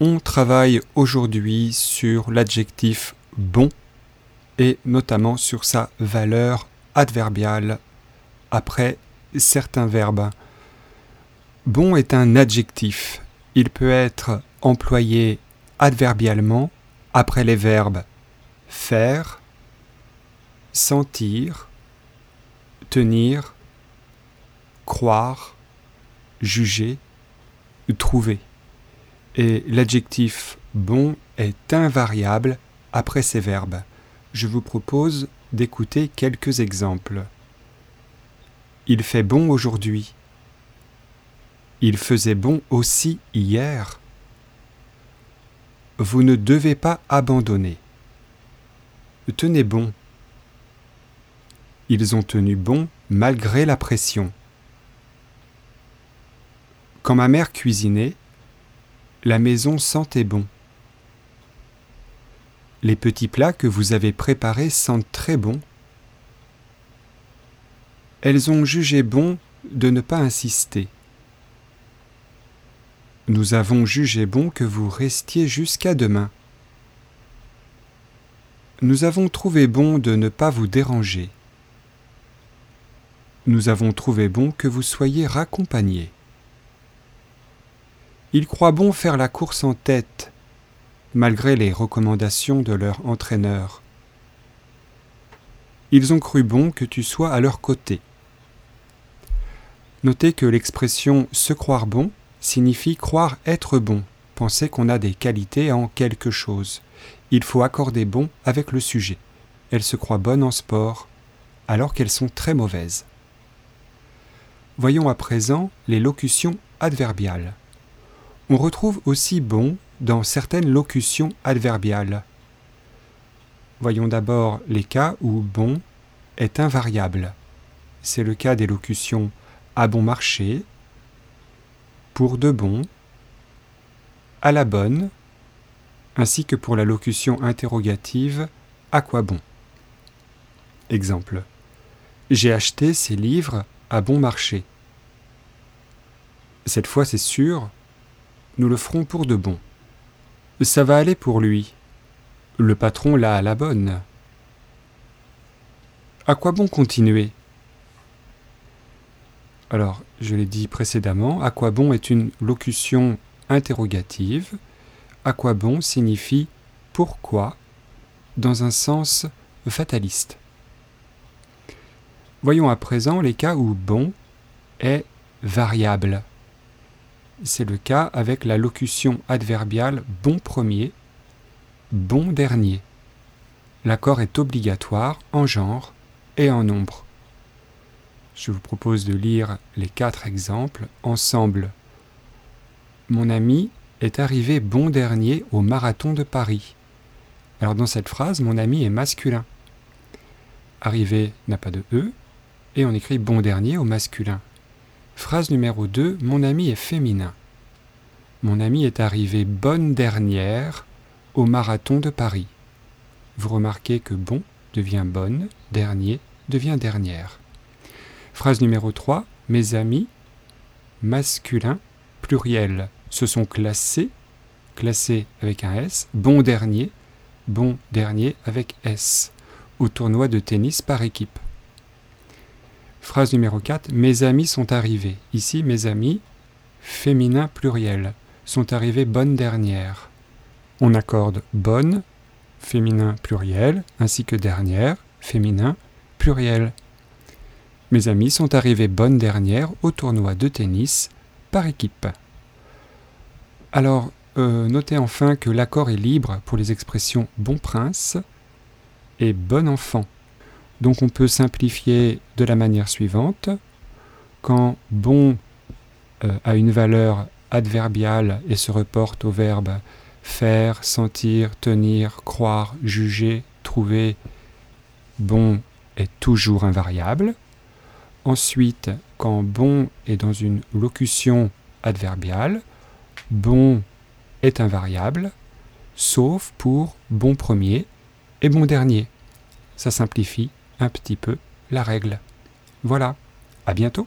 On travaille aujourd'hui sur l'adjectif bon et notamment sur sa valeur adverbiale après certains verbes. Bon est un adjectif. Il peut être employé adverbialement après les verbes faire, sentir, tenir, croire, juger, trouver. Et l'adjectif bon est invariable après ces verbes. Je vous propose d'écouter quelques exemples. Il fait bon aujourd'hui. Il faisait bon aussi hier. Vous ne devez pas abandonner. Tenez bon. Ils ont tenu bon malgré la pression. Quand ma mère cuisinait, la maison sentait bon. Les petits plats que vous avez préparés sentent très bon. Elles ont jugé bon de ne pas insister. Nous avons jugé bon que vous restiez jusqu'à demain. Nous avons trouvé bon de ne pas vous déranger. Nous avons trouvé bon que vous soyez raccompagnés. Ils croient bon faire la course en tête, malgré les recommandations de leur entraîneur. Ils ont cru bon que tu sois à leur côté. Notez que l'expression se croire bon signifie croire être bon, penser qu'on a des qualités en quelque chose. Il faut accorder bon avec le sujet. Elles se croient bonnes en sport, alors qu'elles sont très mauvaises. Voyons à présent les locutions adverbiales. On retrouve aussi bon dans certaines locutions adverbiales. Voyons d'abord les cas où bon est invariable. C'est le cas des locutions à bon marché, pour de bon, à la bonne, ainsi que pour la locution interrogative à quoi bon? Exemple. J'ai acheté ces livres à bon marché. Cette fois, c'est sûr, nous le ferons pour de bon. Ça va aller pour lui. Le patron l'a à la bonne. À quoi bon continuer? Alors, je l'ai dit précédemment, à quoi bon est une locution interrogative. À quoi bon signifie pourquoi dans un sens fataliste. Voyons à présent les cas où bon est variable c'est le cas avec la locution adverbiale bon premier, bon dernier. L'accord est obligatoire en genre et en nombre. Je vous propose de lire les quatre exemples ensemble. Mon ami est arrivé bon dernier au marathon de Paris. Alors dans cette phrase, mon ami est masculin. Arrivé n'a pas de E, et on écrit bon dernier au masculin. Phrase numéro 2. Mon ami est féminin. Mon ami est arrivé bonne dernière au marathon de Paris. Vous remarquez que bon devient bonne, dernier devient dernière. Phrase numéro 3. Mes amis, masculin, pluriel, se sont classés, classés avec un S, bon dernier, bon dernier avec S, au tournoi de tennis par équipe. Phrase numéro 4. Mes amis sont arrivés. Ici, mes amis, féminin pluriel, sont arrivés bonne dernière. On accorde bonne, féminin pluriel, ainsi que dernière, féminin pluriel. Mes amis sont arrivés bonne dernière au tournoi de tennis par équipe. Alors, euh, notez enfin que l'accord est libre pour les expressions bon prince et bon enfant. Donc on peut simplifier de la manière suivante. Quand bon euh, a une valeur adverbiale et se reporte au verbe faire, sentir, tenir, croire, juger, trouver, bon est toujours invariable. Ensuite, quand bon est dans une locution adverbiale, bon est invariable, sauf pour bon premier et bon dernier. Ça simplifie un petit peu la règle. Voilà, à bientôt